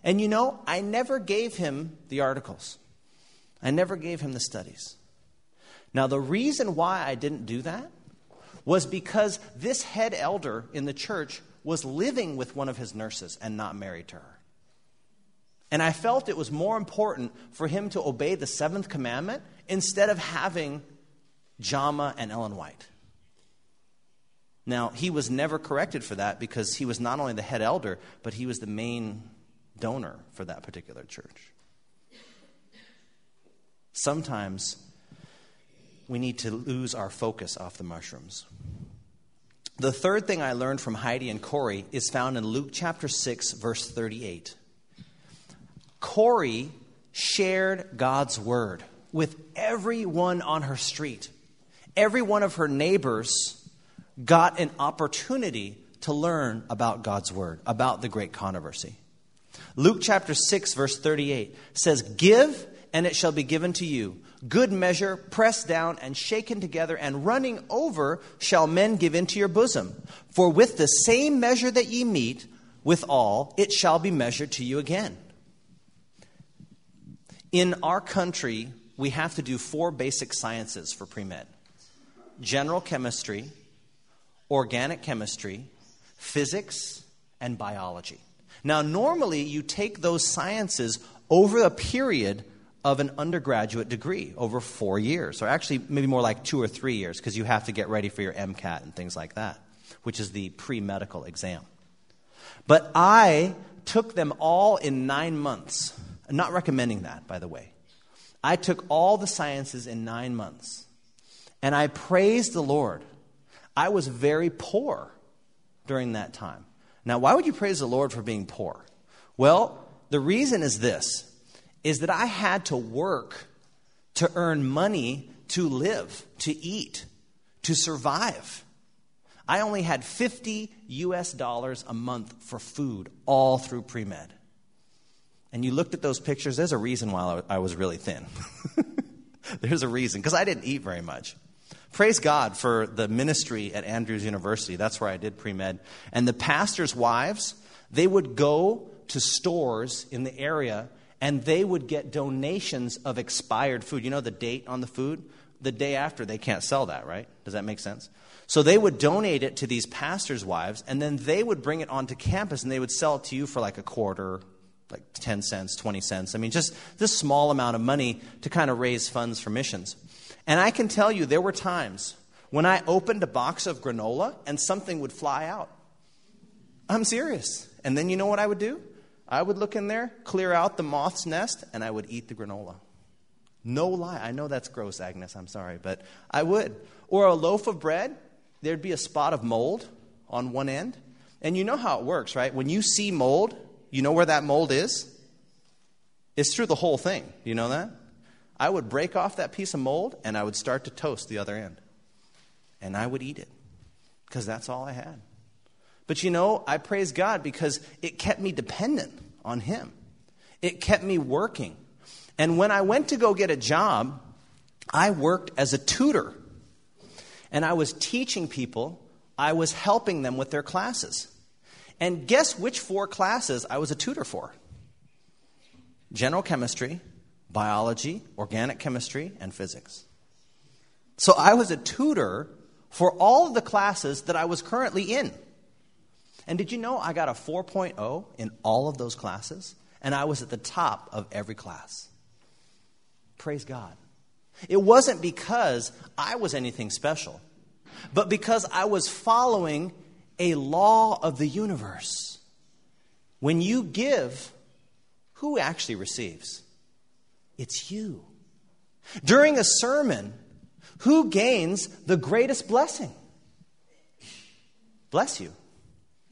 And you know, I never gave him the articles, I never gave him the studies. Now, the reason why I didn't do that was because this head elder in the church was living with one of his nurses and not married to her. And I felt it was more important for him to obey the seventh commandment instead of having Jama and Ellen White. Now, he was never corrected for that because he was not only the head elder, but he was the main donor for that particular church. Sometimes we need to lose our focus off the mushrooms. The third thing I learned from Heidi and Corey is found in Luke chapter 6, verse 38. Corey shared God's word with everyone on her street. Every one of her neighbors got an opportunity to learn about God's word, about the great controversy. Luke chapter 6, verse 38 says, Give, and it shall be given to you. Good measure, pressed down and shaken together, and running over, shall men give into your bosom. For with the same measure that ye meet withal, it shall be measured to you again. In our country, we have to do four basic sciences for pre med general chemistry, organic chemistry, physics, and biology. Now, normally you take those sciences over a period of an undergraduate degree over four years, or actually maybe more like two or three years, because you have to get ready for your MCAT and things like that, which is the pre medical exam. But I took them all in nine months. I'm not recommending that, by the way. I took all the sciences in nine months. And I praised the Lord. I was very poor during that time. Now, why would you praise the Lord for being poor? Well, the reason is this is that I had to work to earn money to live, to eat, to survive. I only had 50 US dollars a month for food all through pre med. And you looked at those pictures, there's a reason why I was really thin. there's a reason, because I didn't eat very much. Praise God for the ministry at Andrews University. That's where I did pre med. And the pastors' wives, they would go to stores in the area and they would get donations of expired food. You know the date on the food? The day after, they can't sell that, right? Does that make sense? So they would donate it to these pastors' wives, and then they would bring it onto campus and they would sell it to you for like a quarter, like 10 cents, 20 cents. I mean, just this small amount of money to kind of raise funds for missions. And I can tell you, there were times when I opened a box of granola and something would fly out. I'm serious. And then you know what I would do? I would look in there, clear out the moth's nest, and I would eat the granola. No lie. I know that's gross, Agnes. I'm sorry, but I would. Or a loaf of bread, there'd be a spot of mold on one end. And you know how it works, right? When you see mold, you know where that mold is? It's through the whole thing. You know that? I would break off that piece of mold and I would start to toast the other end. And I would eat it because that's all I had. But you know, I praise God because it kept me dependent on Him, it kept me working. And when I went to go get a job, I worked as a tutor. And I was teaching people, I was helping them with their classes. And guess which four classes I was a tutor for? General chemistry, biology, organic chemistry, and physics. So I was a tutor for all of the classes that I was currently in. And did you know I got a 4.0 in all of those classes? And I was at the top of every class. Praise God. It wasn't because I was anything special, but because I was following a law of the universe. When you give, who actually receives? It's you. During a sermon, who gains the greatest blessing? Bless you.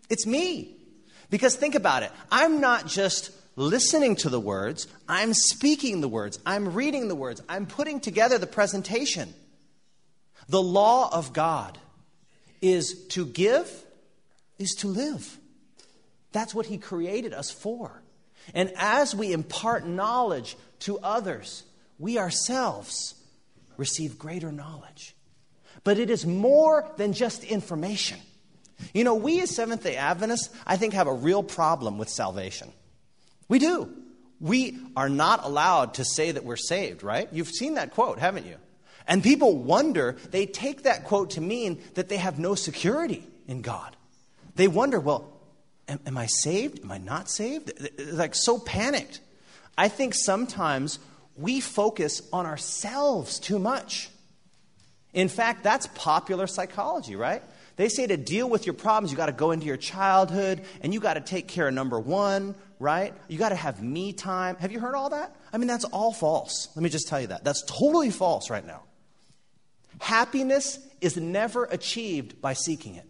It's me. Because think about it. I'm not just listening to the words, I'm speaking the words, I'm reading the words, I'm putting together the presentation. The law of God is to give, is to live. That's what He created us for. And as we impart knowledge to others, we ourselves receive greater knowledge. But it is more than just information. You know, we as Seventh day Adventists, I think, have a real problem with salvation. We do. We are not allowed to say that we're saved, right? You've seen that quote, haven't you? And people wonder, they take that quote to mean that they have no security in God. They wonder, well, am, am I saved? Am I not saved? Like so panicked. I think sometimes we focus on ourselves too much. In fact, that's popular psychology, right? They say to deal with your problems, you got to go into your childhood and you got to take care of number one, right? You got to have me time. Have you heard all that? I mean, that's all false. Let me just tell you that. That's totally false right now. Happiness is never achieved by seeking it.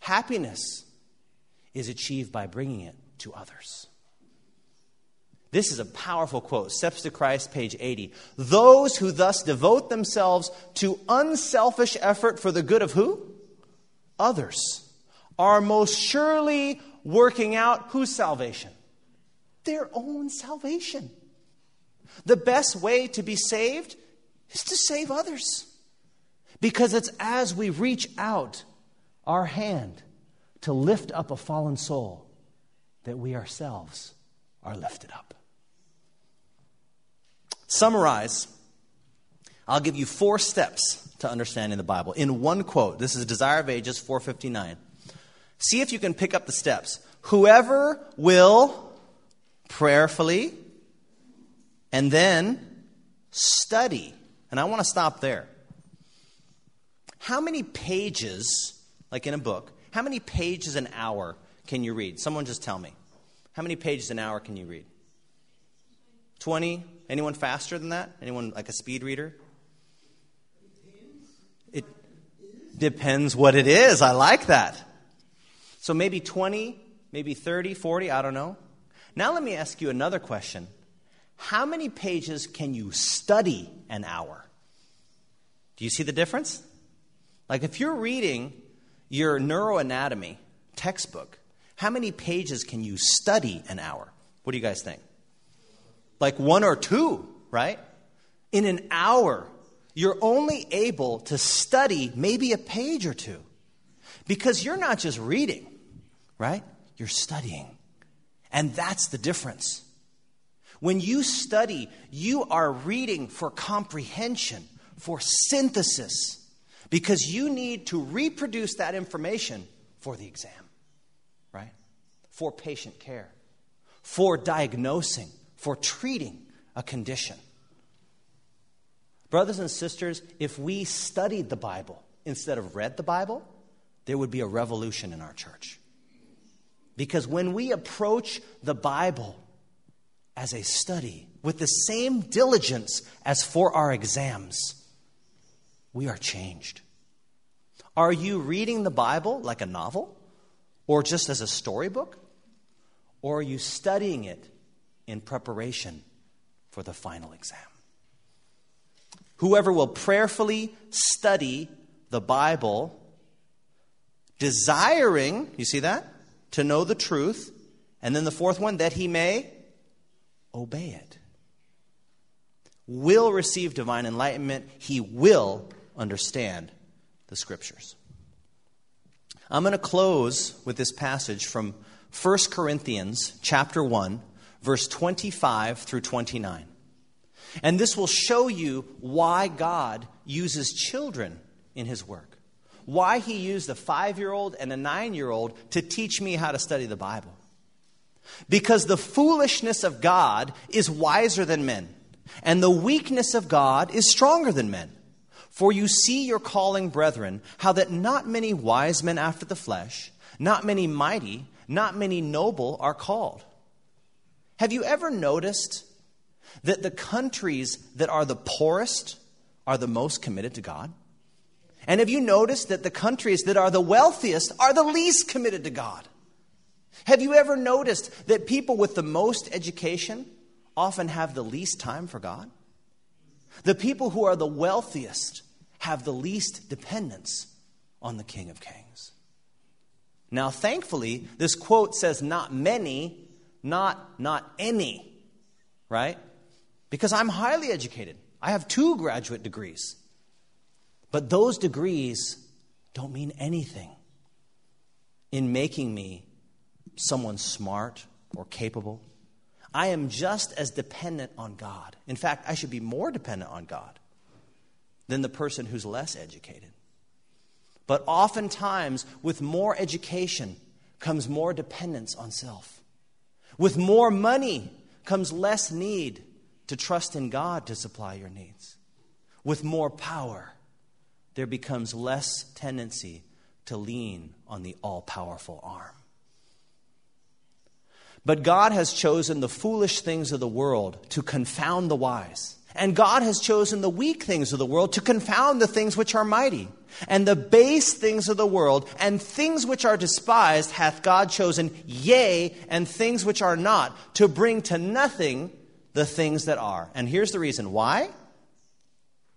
Happiness is achieved by bringing it to others. This is a powerful quote. Steps to Christ, page 80. Those who thus devote themselves to unselfish effort for the good of who? Others. Are most surely working out whose salvation? Their own salvation. The best way to be saved is to save others. Because it's as we reach out our hand to lift up a fallen soul that we ourselves are lifted up. Summarize. I'll give you four steps to understanding the Bible in one quote. This is Desire of Ages 459. See if you can pick up the steps. Whoever will prayerfully and then study. And I want to stop there. How many pages, like in a book, how many pages an hour can you read? Someone just tell me. How many pages an hour can you read? 20? Anyone faster than that? Anyone like a speed reader? It depends what it is. I like that. So maybe 20, maybe 30, 40, I don't know. Now let me ask you another question. How many pages can you study an hour? Do you see the difference? Like if you're reading your neuroanatomy textbook, how many pages can you study an hour? What do you guys think? Like one or two, right? In an hour, you're only able to study maybe a page or two because you're not just reading, right? You're studying. And that's the difference. When you study, you are reading for comprehension, for synthesis, because you need to reproduce that information for the exam right? for patient care, for diagnosing, for treating a condition. Brothers and sisters, if we studied the Bible instead of read the Bible, there would be a revolution in our church. Because when we approach the Bible as a study with the same diligence as for our exams, we are changed. Are you reading the Bible like a novel or just as a storybook? Or are you studying it in preparation for the final exam? Whoever will prayerfully study the Bible, desiring, you see that? To know the truth. And then the fourth one, that he may obey it. Will receive divine enlightenment. He will understand the scriptures. I'm going to close with this passage from 1 Corinthians chapter 1 verse 25 through 29. And this will show you why God uses children in his work. Why he used a 5-year-old and a 9-year-old to teach me how to study the Bible. Because the foolishness of God is wiser than men, and the weakness of God is stronger than men. For you see your calling, brethren, how that not many wise men after the flesh, not many mighty, not many noble are called. Have you ever noticed that the countries that are the poorest are the most committed to God? And have you noticed that the countries that are the wealthiest are the least committed to God? Have you ever noticed that people with the most education often have the least time for God? The people who are the wealthiest have the least dependence on the King of Kings. Now, thankfully, this quote says not many, not not any, right? Because I'm highly educated. I have two graduate degrees. But those degrees don't mean anything in making me someone smart or capable. I am just as dependent on God. In fact, I should be more dependent on God than the person who's less educated. But oftentimes, with more education comes more dependence on self. With more money comes less need to trust in God to supply your needs. With more power, there becomes less tendency to lean on the all powerful arm. But God has chosen the foolish things of the world to confound the wise. And God has chosen the weak things of the world to confound the things which are mighty. And the base things of the world and things which are despised hath God chosen, yea, and things which are not, to bring to nothing the things that are. And here's the reason why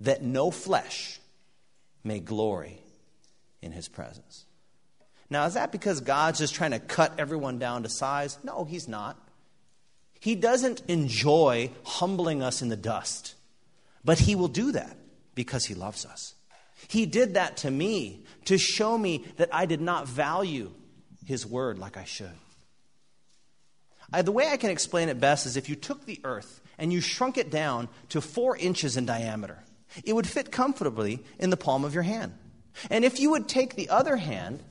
that no flesh may glory in his presence. Now, is that because God's just trying to cut everyone down to size? No, he's not. He doesn't enjoy humbling us in the dust, but he will do that because he loves us. He did that to me to show me that I did not value his word like I should. I, the way I can explain it best is if you took the earth and you shrunk it down to four inches in diameter, it would fit comfortably in the palm of your hand. And if you would take the other hand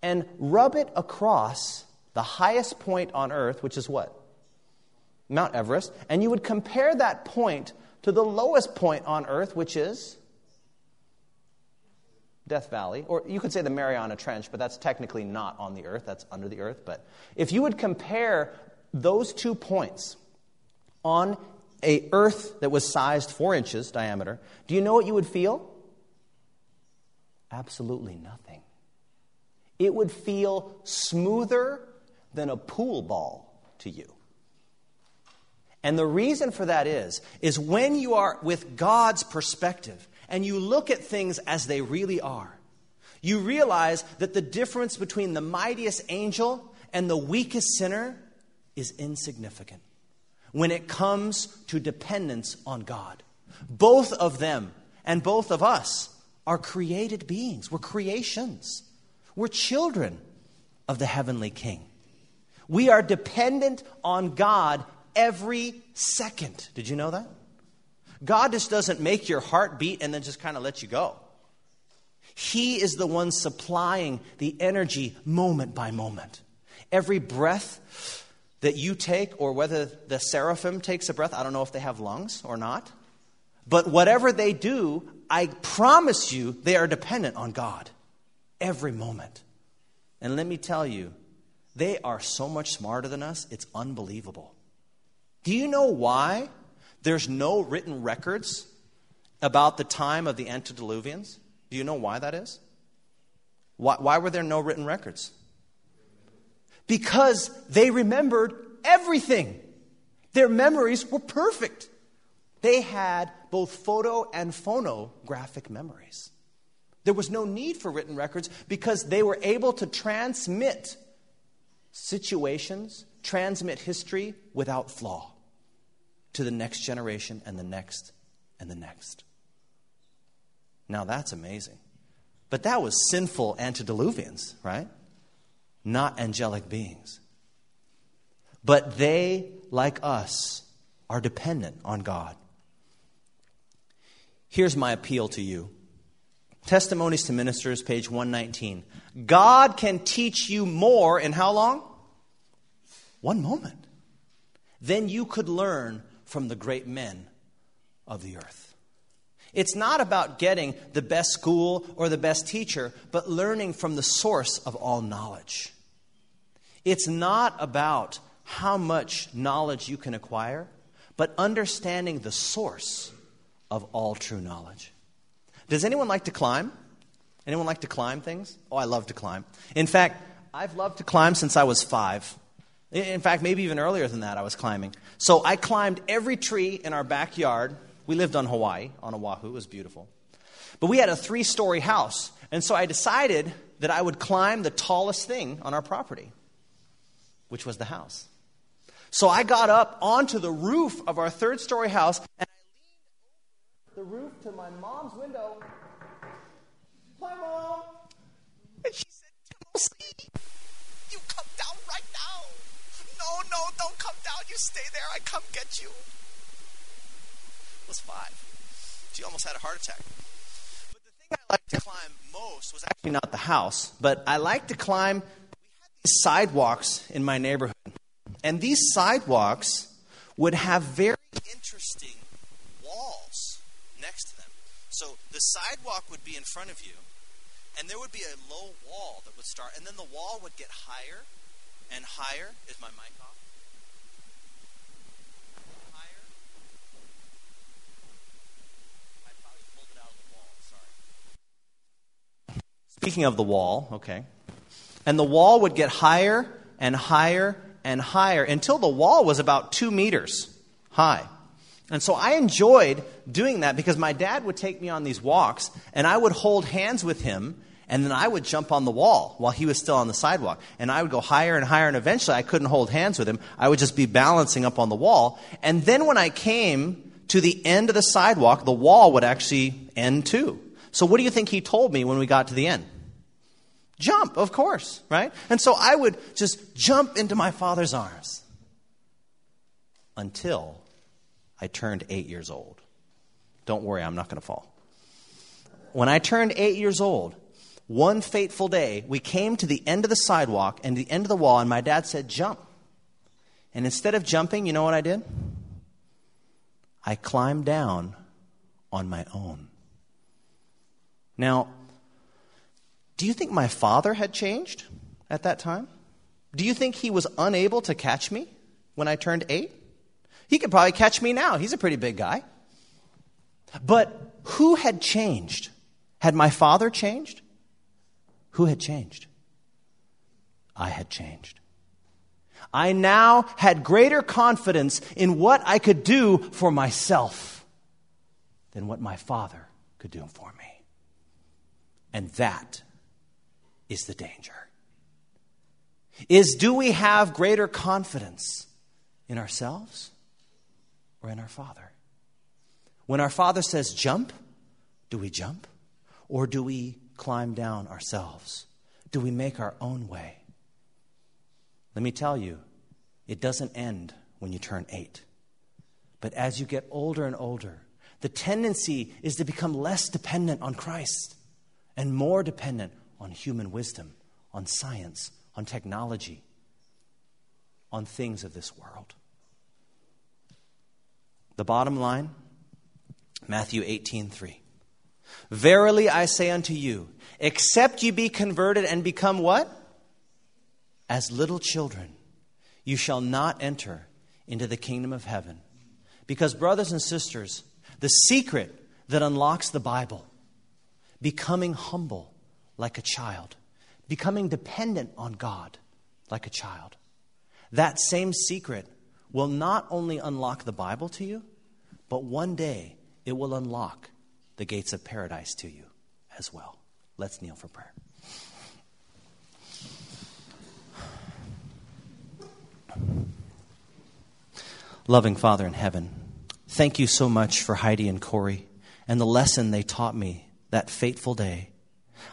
and rub it across the highest point on earth, which is what? Mount Everest, and you would compare that point to the lowest point on earth, which is Death Valley, or you could say the Mariana Trench, but that's technically not on the earth, that's under the earth. But if you would compare those two points on a earth that was sized four inches diameter, do you know what you would feel? Absolutely nothing. It would feel smoother than a pool ball to you. And the reason for that is, is when you are with God's perspective and you look at things as they really are, you realize that the difference between the mightiest angel and the weakest sinner is insignificant when it comes to dependence on God. Both of them and both of us are created beings. We're creations. We're children of the heavenly King. We are dependent on God every second. Did you know that? God just doesn't make your heart beat and then just kind of let you go. He is the one supplying the energy moment by moment. Every breath that you take, or whether the seraphim takes a breath, I don't know if they have lungs or not, but whatever they do, I promise you they are dependent on God every moment. And let me tell you, they are so much smarter than us, it's unbelievable. Do you know why there's no written records about the time of the antediluvians? Do you know why that is? Why, why were there no written records? Because they remembered everything. Their memories were perfect. They had both photo and phonographic memories. There was no need for written records because they were able to transmit situations, transmit history without flaw to the next generation and the next and the next. Now that's amazing. But that was sinful antediluvians, right? Not angelic beings. But they, like us, are dependent on God. Here's my appeal to you Testimonies to Ministers, page 119. God can teach you more in how long? One moment. Then you could learn from the great men of the earth. It's not about getting the best school or the best teacher, but learning from the source of all knowledge. It's not about how much knowledge you can acquire, but understanding the source of all true knowledge. Does anyone like to climb? Anyone like to climb things? Oh, I love to climb. In fact, I've loved to climb since I was five. In fact, maybe even earlier than that, I was climbing. So I climbed every tree in our backyard. We lived on Hawaii, on Oahu. It was beautiful. But we had a three story house. And so I decided that I would climb the tallest thing on our property, which was the house. So I got up onto the roof of our third story house and I leaned over the roof to my mom's window. Hi, Mom. And she said, Timothy, you come down right now. No, no, don't come down. You stay there. I come get you. Was five. She almost had a heart attack. But the thing I liked to climb most was actually not the house, but I liked to climb. We had these sidewalks in my neighborhood. And these sidewalks would have very interesting walls next to them. So the sidewalk would be in front of you, and there would be a low wall that would start, and then the wall would get higher and higher. Is my mic off? Higher. I probably pulled it out of the wall. Sorry. Speaking of the wall, okay. And the wall would get higher and higher and higher until the wall was about two meters high. And so I enjoyed doing that because my dad would take me on these walks and I would hold hands with him and then I would jump on the wall while he was still on the sidewalk. And I would go higher and higher and eventually I couldn't hold hands with him. I would just be balancing up on the wall. And then when I came to the end of the sidewalk, the wall would actually end too. So what do you think he told me when we got to the end? Jump, of course, right? And so I would just jump into my father's arms until I turned eight years old. Don't worry, I'm not going to fall. When I turned eight years old, one fateful day, we came to the end of the sidewalk and the end of the wall, and my dad said, Jump. And instead of jumping, you know what I did? I climbed down on my own. Now, do you think my father had changed at that time? Do you think he was unable to catch me when I turned eight? He could probably catch me now. He's a pretty big guy. But who had changed? Had my father changed? Who had changed? I had changed. I now had greater confidence in what I could do for myself than what my father could do for me. And that is the danger. Is do we have greater confidence in ourselves or in our Father? When our Father says jump, do we jump? Or do we climb down ourselves? Do we make our own way? Let me tell you, it doesn't end when you turn eight. But as you get older and older, the tendency is to become less dependent on Christ and more dependent on human wisdom, on science, on technology, on things of this world. The bottom line Matthew 18 3. Verily I say unto you, except ye be converted and become what? As little children, you shall not enter into the kingdom of heaven. Because, brothers and sisters, the secret that unlocks the Bible, becoming humble like a child, becoming dependent on God like a child, that same secret will not only unlock the Bible to you, but one day it will unlock the gates of paradise to you as well. Let's kneel for prayer. Loving Father in heaven, thank you so much for Heidi and Corey and the lesson they taught me that fateful day.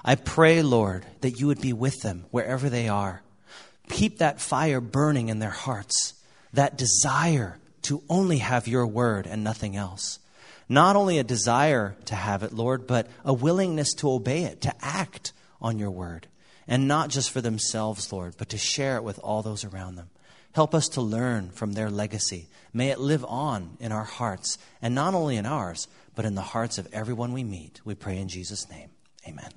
I pray, Lord, that you would be with them wherever they are. Keep that fire burning in their hearts, that desire to only have your word and nothing else. Not only a desire to have it, Lord, but a willingness to obey it, to act on your word. And not just for themselves, Lord, but to share it with all those around them. Help us to learn from their legacy. May it live on in our hearts, and not only in ours, but in the hearts of everyone we meet. We pray in Jesus' name. Amen.